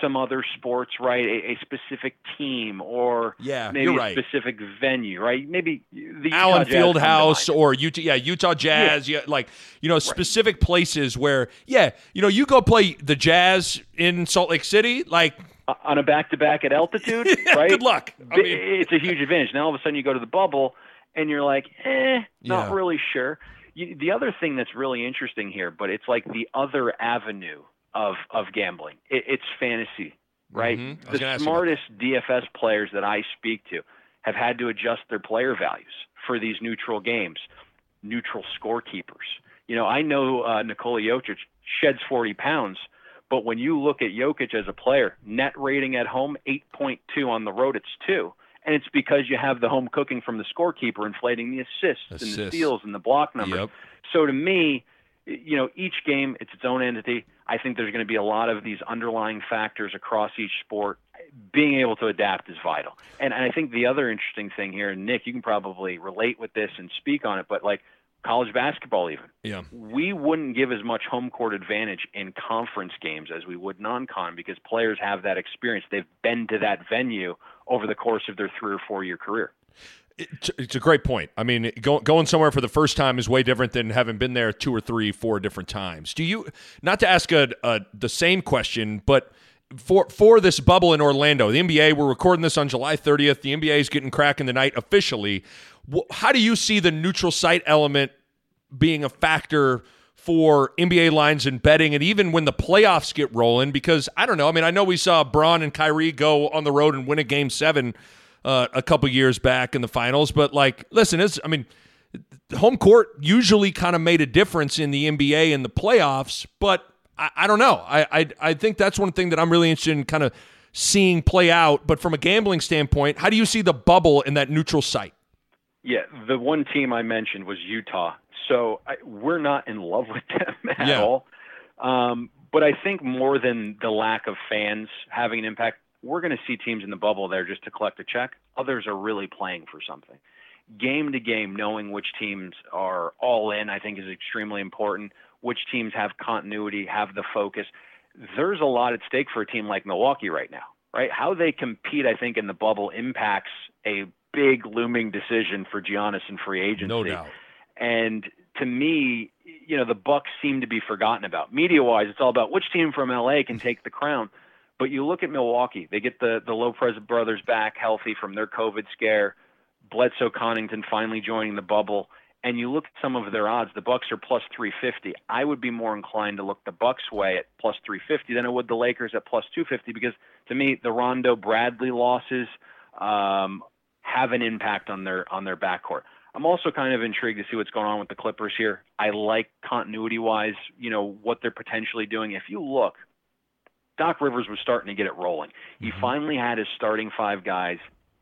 some other sports, right? A, a specific team or Yeah, maybe a right. specific venue, right? Maybe the Utah Allen Fieldhouse or Utah, yeah, Utah Jazz, yeah. like you know, specific places where, yeah, you know, you go play the Jazz in Salt Lake City, like, Uh, on a back-to-back at altitude, right? good luck. I mean, it's a huge advantage. Now all of a sudden you go to the bubble and you're like, eh, not Yeah. really sure. You, the other thing that's really interesting here, but it's like the other avenue of of gambling. It, it's fantasy, right? Mhm. Gonna The ask you about smartest DFS players that I speak to have had to adjust their player values for these neutral games, neutral scorekeepers. You know, I know uh, Nikola Jokic sheds 40 pounds, but when you look at Jokic as a player, net rating at home 8.2 on the road, it's two. And it's because you have the home cooking from the scorekeeper inflating the assists, and the steals and the block numbers. Yep. So to me, you know, each game it's its own entity. I think there's going to be a lot of these underlying factors across each sport. Being able to adapt is vital. And, and I think the other interesting thing here, and Nick, you can probably relate with this and speak on it, but like college basketball, even yeah. we wouldn't give as much home court advantage in conference games as we would non-con because players have that experience. They've been to that venue over the course of their three or four year career. It's, a great point. I mean, go, going somewhere for the first time is way different than having been there two or three, four different times. Do you not to ask a, a the same question, but for for this bubble in Orlando, the NBA we're recording this on July 30th. The NBA is getting cracking tonight officially. How do you see the neutral site element being a factor for NBA lines and betting, and even when the playoffs get rolling? Because I don't know. I mean, I know we saw Bron and Kyrie go on the road and win a game seven uh, a couple years back in the finals, but like, listen, it's I mean, home court usually kind of made a difference in the NBA in the playoffs, but I, I don't know. I, I I think that's one thing that I'm really interested in kind of seeing play out. But from a gambling standpoint, how do you see the bubble in that neutral site? Yeah, the one team I mentioned was Utah. So I, we're not in love with them at Yeah. all. Um, but I think more than the lack of fans having an impact, we're going to see teams in the bubble there just to collect a check. Others are really playing for something. Game to game, knowing which teams are all in, I think is extremely important. Which teams have continuity, have the focus. There's a lot at stake for a team like Milwaukee right now, right? How they compete, I think, in the bubble impacts a big looming decision for Giannis and free agency. No doubt. And to me, you know, the Bucks seem to be forgotten about. Media-wise, it's all about which team from LA can take the crown. But you look at Milwaukee; they get the the Lopez brothers back healthy from their COVID scare. Bledsoe Connaughton finally joining the bubble, and you look at some of their odds. The Bucks are plus 350. I would be more inclined to look the Bucks way at plus 350 than I would the Lakers at plus 250 because to me, the Rondo Bradley losses um, have an impact on their on their backcourt. I'm also kind of intrigued to see what's going on with the Clippers here. I like continuity wise, you know, what they're potentially doing. If you look, Doc Rivers was starting to get it rolling. He finally had his starting five guys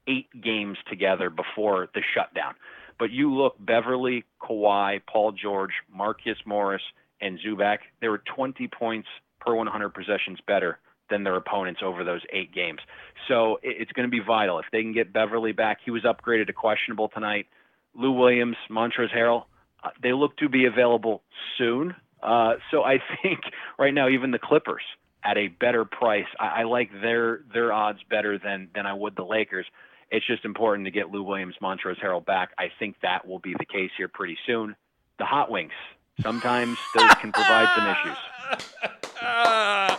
eight games together before the shutdown. But you look, Beverley, Kawhi, Paul George, Marcus Morris, and Zubac, they were 20 points per 100 possessions better than their opponents over those eight games. So it's going to be vital. If they can get Beverley back, he was upgraded to questionable tonight. Lou Williams, Montrezl Harrell, uh, they look to be available soon. Uh, so I think right now, even the Clippers at a better price, I, I like their their odds better than than I would the Lakers. It's just important to get Lou Williams, Montrezl Harrell back. I think that will be the case here pretty soon. The hot wings. Sometimes those can provide some issues.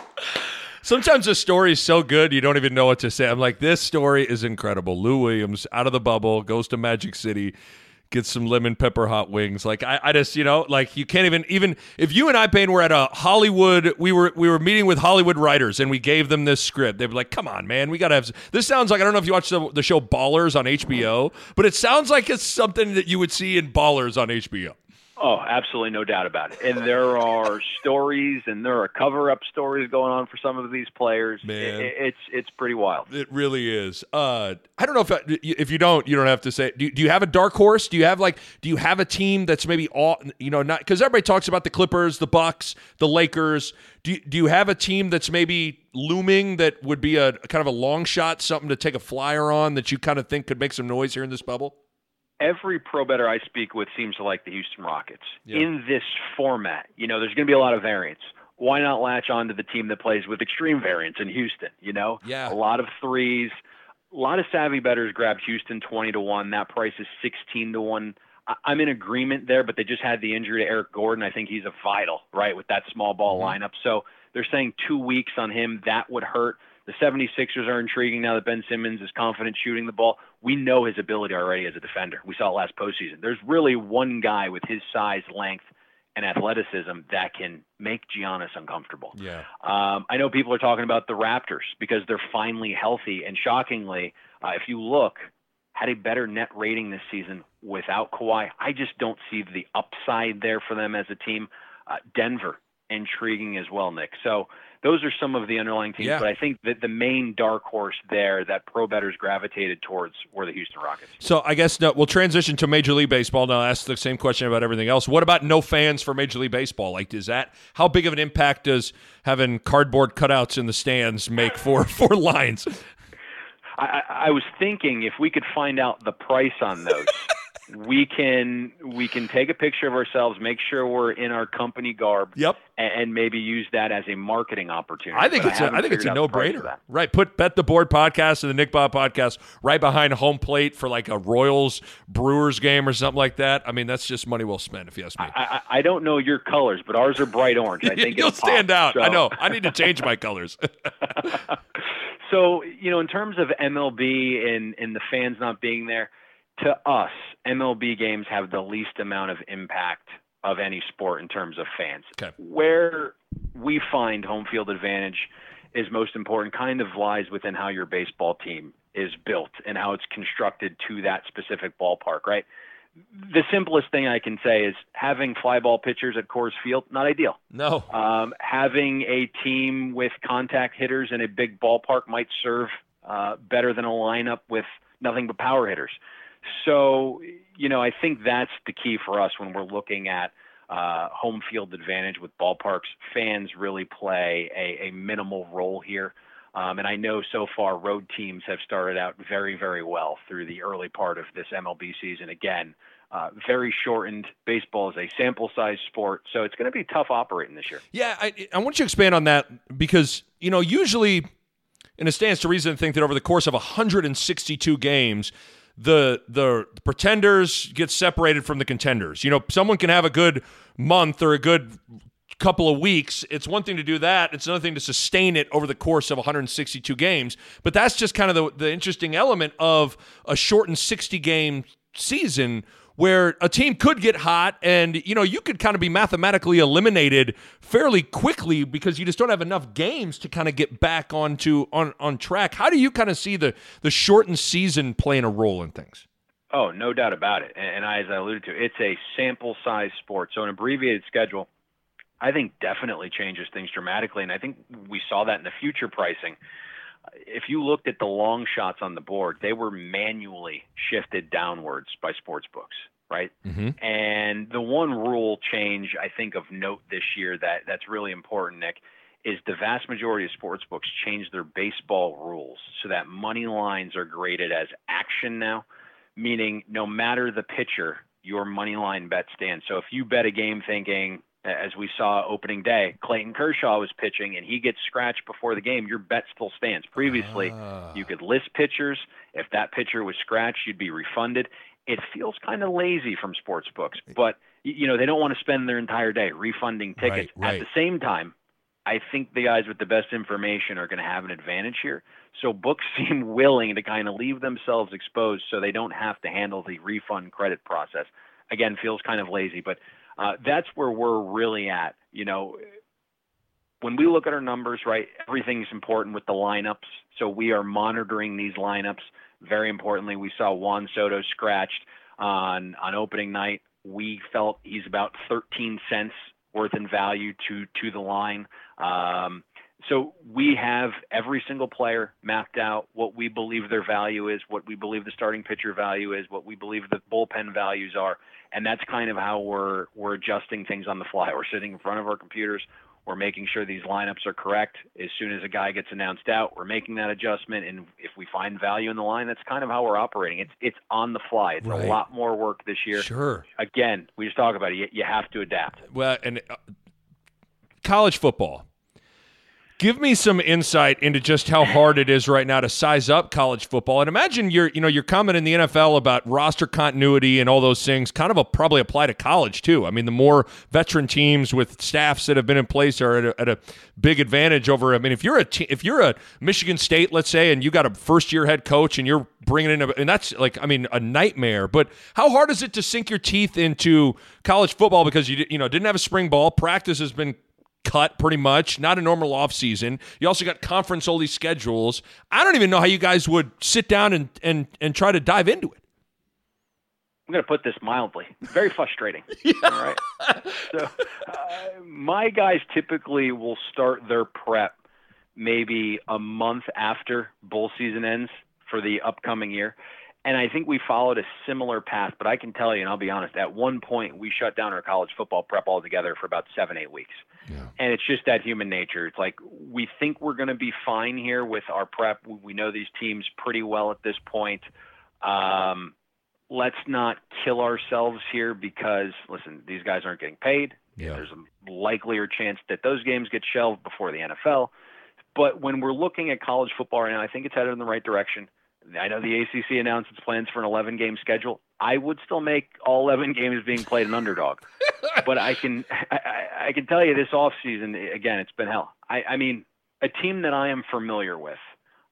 Sometimes the story is so good you don't even know what to say. I'm like, this story is incredible. Lou Williams out of the bubble goes to Magic City get some lemon pepper hot wings. Like I, I just, you know, like you can't even even if you and I Payne were at a Hollywood, we were we were meeting with Hollywood writers and we gave them this script. They'd be like, "Come on, man, we gotta have." This sounds like I don't know if you watch the, the show Ballers on HBO, but it sounds like it's something that you would see in Ballers on HBO. Oh, absolutely, no doubt about it. And there are stories, and there are cover-up stories going on for some of these players. Man, it, it's it's pretty wild. It really is. Uh, I don't know if I, if you don't, you don't have to say. Do, do you have a dark horse? Do you have like? Do you have a team that's maybe all you know? Not because everybody talks about the Clippers, the Bucks, the Lakers. Do you, do you have a team that's maybe looming that would be a kind of a long shot, something to take a flyer on that you kind of think could make some noise here in this bubble? Every pro better I speak with seems to like the Houston Rockets yeah. in this format. You know, there's going to be a lot of variance. Why not latch on to the team that plays with extreme variance in Houston? You know, yeah, a lot of threes. A lot of savvy bettors grabbed Houston 20 to 1. That price is 16 to 1. I'm in agreement there, but they just had the injury to Eric Gordon. I think he's a vital, right, with that small ball mm-hmm. lineup. So they're saying two weeks on him, that would hurt. The 76ers are intriguing now that Ben Simmons is confident shooting the ball. We know his ability already as a defender. We saw it last postseason. There's really one guy with his size, length, and athleticism that can make Giannis uncomfortable. Yeah. Um, I know people are talking about the Raptors because they're finally healthy, and shockingly, uh, if you look, had a better net rating this season without Kawhi. I just don't see the upside there for them as a team. Uh, Denver, intriguing as well, Nick. So those are some of the underlying teams. Yeah. But I think that the main dark horse there that pro bettors gravitated towards were the Houston Rockets. So I guess no, we'll transition to Major League Baseball. Now, I'll ask the same question about everything else. What about no fans for Major League Baseball? Like, is that how big of an impact does having cardboard cutouts in the stands make for for lines? I, I was thinking if we could find out the price on those. We can we can take a picture of ourselves, make sure we're in our company garb. Yep. And, maybe use that as a marketing opportunity. I think but it's I, a, I think it's a no brainer. Right. Put Bet the Board podcast and the Nick Bahe podcast right behind home plate for like a Royals Brewers game or something like that. I mean, that's just money well spent if you ask me. I, I, I don't know your colors, but ours are bright orange. I think you'll stand pop, out. So. I know. I need to change my colors. so you know, in terms of MLB and and the fans not being there to us, MLB games have the least amount of impact of any sport in terms of fans. Okay. Where we find home field advantage is most important kind of lies within how your baseball team is built and how it's constructed to that specific ballpark, right? The simplest thing I can say is having fly ball pitchers at Coors Field, not ideal. No. Um, having a team with contact hitters in a big ballpark might serve uh, better than a lineup with nothing but power hitters. So, you know, I think that's the key for us when we're looking at uh, home field advantage with ballparks. Fans really play a, a minimal role here. Um, and I know so far road teams have started out very, very well through the early part of this MLB season. Again, uh, very shortened. Baseball is a sample size sport, so it's going to be tough operating this year. Yeah, I, I want you to expand on that because, you know, usually, and it stands to reason to think that over the course of 162 games, the the pretenders get separated from the contenders. You know, someone can have a good month or a good couple of weeks. It's one thing to do that. It's another thing to sustain it over the course of 162 games. But that's just kind of the, the interesting element of a shortened 60 game season where a team could get hot and you know you could kind of be mathematically eliminated fairly quickly because you just don't have enough games to kind of get back onto on on track. How do you kind of see the the shortened season playing a role in things? Oh, no doubt about it. And I, as I alluded to, it's a sample size sport. So an abbreviated schedule, I think definitely changes things dramatically. And I think we saw that in the future pricing if you looked at the long shots on the board, they were manually shifted downwards by sports books, right? Mm-hmm. And the one rule change I think of note this year that that's really important, Nick, is the vast majority of sports books changed their baseball rules so that money lines are graded as action now, meaning no matter the pitcher, your money line bet stands. So if you bet a game thinking, as we saw opening day, Clayton Kershaw was pitching and he gets scratched before the game, your bet still stands. Previously, uh. you could list pitchers. If that pitcher was scratched, you'd be refunded. It feels kind of lazy from sports books, but you know they don't want to spend their entire day refunding tickets. Right, right. At the same time, I think the guys with the best information are going to have an advantage here. So books seem willing to kind of leave themselves exposed so they don't have to handle the refund credit process. Again, feels kind of lazy, but uh, that's where we're really at. You know, when we look at our numbers, right, everything's important with the lineups. So we are monitoring these lineups. Very importantly, we saw Juan Soto scratched on on opening night. We felt he's about 13 cents worth in value to to the line. Um, so we have every single player mapped out what we believe their value is, what we believe the starting pitcher value is, what we believe the bullpen values are, and that's kind of how we're we're adjusting things on the fly. We're sitting in front of our computers. We're making sure these lineups are correct. As soon as a guy gets announced out, we're making that adjustment. And if we find value in the line, that's kind of how we're operating. It's it's on the fly. It's right. a lot more work this year. Sure. Again, we just talk about it. You, you have to adapt. Well, and uh, college football Give me some insight into just how hard it is right now to size up college football. And imagine you're, you know, you're comment in the NFL about roster continuity and all those things kind of a, probably apply to college too. I mean, the more veteran teams with staffs that have been in place are at a, at a big advantage over. I mean, if you're a te- if you're a Michigan State, let's say, and you got a first year head coach and you're bringing in, a, and that's like, I mean, a nightmare. But how hard is it to sink your teeth into college football because you you know didn't have a spring ball, practice has been cut pretty much, not a normal off season. You also got conference only schedules. I don't even know how you guys would sit down and and and try to dive into it. I'm going to put this mildly. Very frustrating. yeah. All right. So, uh, my guys typically will start their prep maybe a month after bowl season ends for the upcoming year. And I think we followed a similar path, but I can tell you, and I'll be honest, at one point we shut down our college football prep altogether for about seven, eight weeks. Yeah. And it's just that human nature. It's like we think we're going to be fine here with our prep. We know these teams pretty well at this point. Um, let's not kill ourselves here because, listen, these guys aren't getting paid. Yeah. There's a likelier chance that those games get shelved before the NFL. But when we're looking at college football right now, I think it's headed in the right direction. I know the ACC announced its plans for an 11 game schedule. I would still make all 11 games being played an underdog, but I can I, I, can tell you this off season again it's been hell. I, I mean a team that I am familiar with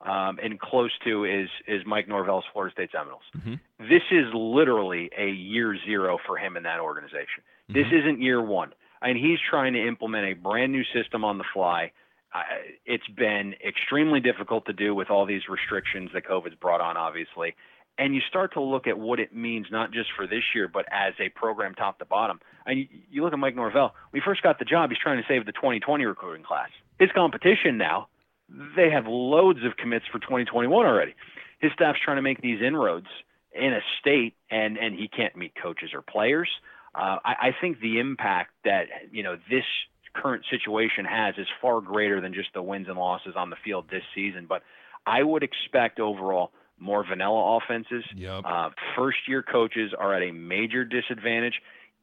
um, and close to is is Mike Norvell's Florida State Seminoles. Mm-hmm. This is literally a year zero for him in that organization. Mm-hmm. This isn't year one. I mean, he's trying to implement a brand new system on the fly it's been extremely difficult to do with all these restrictions that COVID's brought on, obviously. And you start to look at what it means, not just for this year, but as a program top to bottom. And you, look at Mike Norvell. When he first got the job, he's trying to save the 2020 recruiting class. His competition now, they have loads of commits for 2021 already. His staff's trying to make these inroads in a state, and and he can't meet coaches or players. Uh, I, I think the impact that you know this current situation has is far greater than just the wins and losses on the field this season. But I would expect overall more vanilla offenses. Yep. Uh, first year coaches are at a major disadvantage.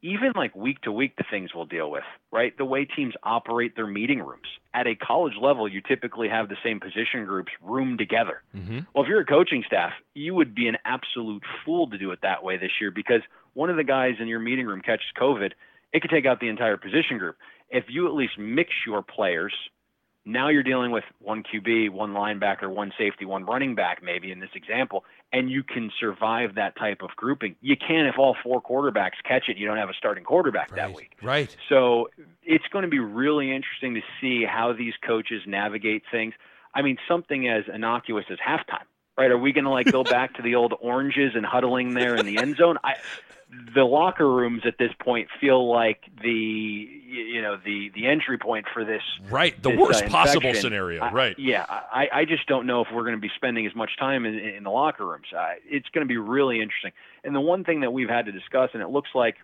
Even like week to week, the things we'll deal with, right? The way teams operate their meeting rooms. At a college level, you typically have the same position groups room together. Mm-hmm. Well, if you're a coaching staff, you would be an absolute fool to do it that way this year because one of the guys in your meeting room catches COVID, it could take out the entire position group if you at least mix your players, now you're dealing with one QB, one linebacker, one safety, one running back, maybe in this example, and you can survive that type of grouping. You can if all four quarterbacks catch it, you don't have a starting quarterback right. that week. Right. So it's going to be really interesting to see how these coaches navigate things. I mean, something as innocuous as halftime, right? Are we going to like go back to the old oranges and huddling there in the end zone? I the locker rooms at this point feel like the you know the the entry point for this right the this, worst uh, possible scenario I, right yeah I, I just don't know if we're going to be spending as much time in, in the locker rooms uh, it's going to be really interesting and the one thing that we've had to discuss and it looks like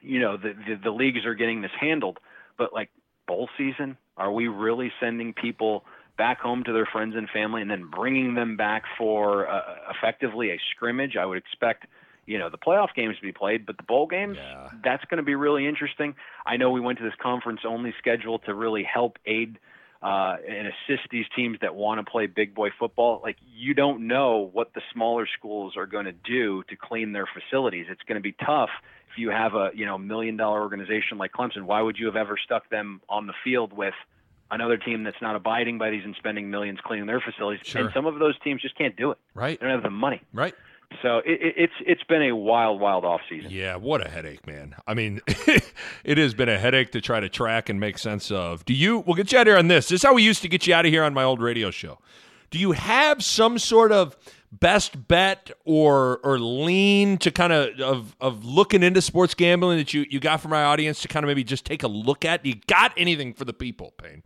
you know the, the the leagues are getting this handled but like bowl season? Are we really sending people back home to their friends and family and then bringing them back for uh, effectively a scrimmage? I would expect you know the playoff games to be played, but the bowl games yeah. that's going to be really interesting. I know we went to this conference only schedule to really help aid uh, and assist these teams that want to play big boy football. Like you don't know what the smaller schools are going to do to clean their facilities. It's going to be tough if you have a you know million dollar organization like Clemson. Why would you have ever stuck them on the field with? Another team that's not abiding by these and spending millions cleaning their facilities, sure. and some of those teams just can't do it. Right, they don't have the money. Right. So it, it's it's been a wild, wild off season. Yeah, what a headache, man. I mean, it has been a headache to try to track and make sense of. Do you? We'll get you out here on this. This is how we used to get you out of here on my old radio show. Do you have some sort of best bet or or lean to kind of of, of looking into sports gambling that you you got from my audience to kind of maybe just take a look at? You got anything for the people, Payne?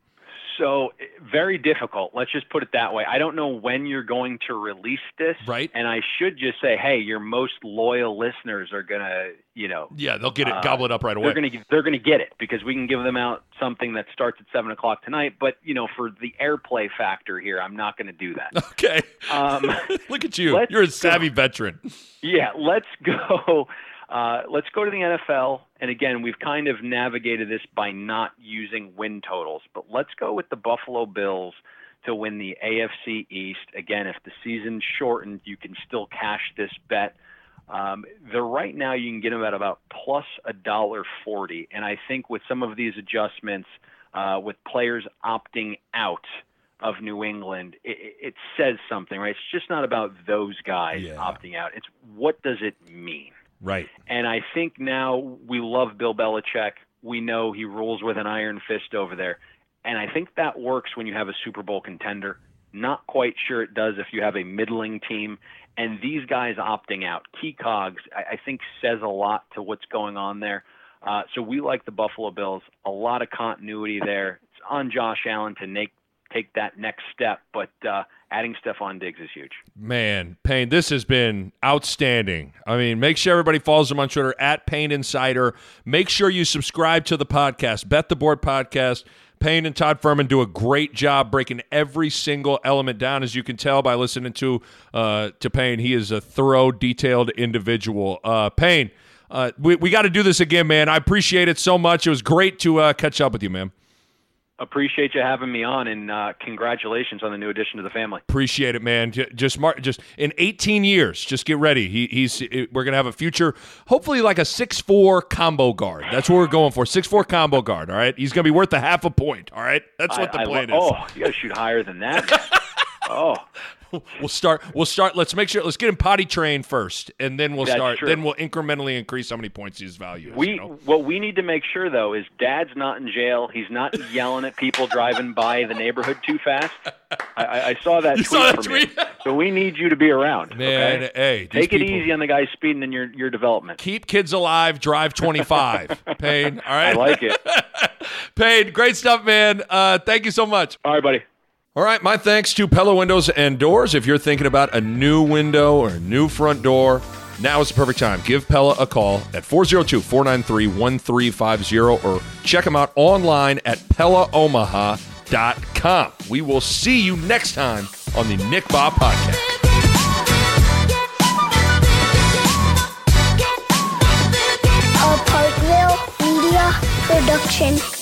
So very difficult. Let's just put it that way. I don't know when you're going to release this. Right. And I should just say, hey, your most loyal listeners are gonna, you know. Yeah, they'll get it, uh, gobble it up right away. They're gonna they're gonna get it because we can give them out something that starts at seven o'clock tonight. But you know, for the airplay factor here, I'm not gonna do that. Okay. Um, Look at you. You're a savvy go. veteran. Yeah. Let's go. Uh, let's go to the NFL. And again, we've kind of navigated this by not using win totals, but let's go with the Buffalo Bills to win the AFC East. Again, if the season's shortened, you can still cash this bet. Um, the right now you can get them at about plus a dollar forty, and I think with some of these adjustments, uh, with players opting out of New England, it, it, says something, right? It's just not about those guys yeah. opting out. It's what does it mean? Right. And I think now we love Bill Belichick. We know he rules with an iron fist over there. And I think that works when you have a Super Bowl contender. Not quite sure it does if you have a middling team. And these guys opting out, key cogs, I, I think says a lot to what's going on there. Uh, so we like the Buffalo Bills. A lot of continuity there. It's on Josh Allen to make take that next step. But uh, adding Stefon Diggs is huge. Man, Payne, this has been outstanding. I mean, make sure everybody follows him on Twitter at Payne Insider. Make sure you subscribe to the podcast, Bet the Board Podcast. Payne and Todd Fuhrman do a great job breaking every single element down. As you can tell by listening to uh, to Payne, he is a thorough, detailed individual. Uh, Payne, uh, we, we got to do this again, man. I appreciate it so much. It was great to uh, catch up with you, man appreciate you having me on and uh, congratulations on the new addition to the family. Appreciate it man. Just mark just in 18 years just get ready. He, he's we're gonna have a future hopefully like a 6-4 combo guard. That's what we're going for 6-4 combo guard all right? He's gonna be worth a half a point all right? That's what I, the plan lo- is. oh you gotta shoot higher than that oh we'll start. We'll start. Let's make sure. Let's get him potty trained first, and then we'll That's start. True. Then we'll incrementally increase how many points his value. We you know? what we need to make sure though is Dad's not in jail. He's not yelling at people driving by the neighborhood too fast. I, I saw that you tweet saw that from tweet? you. So we need you to be around. Man, okay? hey, take it people, easy on the guys speeding in your your development. Keep kids alive. Drive twenty five. Payne. All right. I like it. Payne, great stuff, man. Uh, thank you so much. All right, buddy. All right, my thanks to Pella Windows and Doors. If you're thinking about a new window or a new front door, now is the perfect time. Give Pella a call at 402 493 1350 or check them out online at PellaOmaha.com. We will see you next time on the Nick Bahe Podcast. A Parkville Media Production.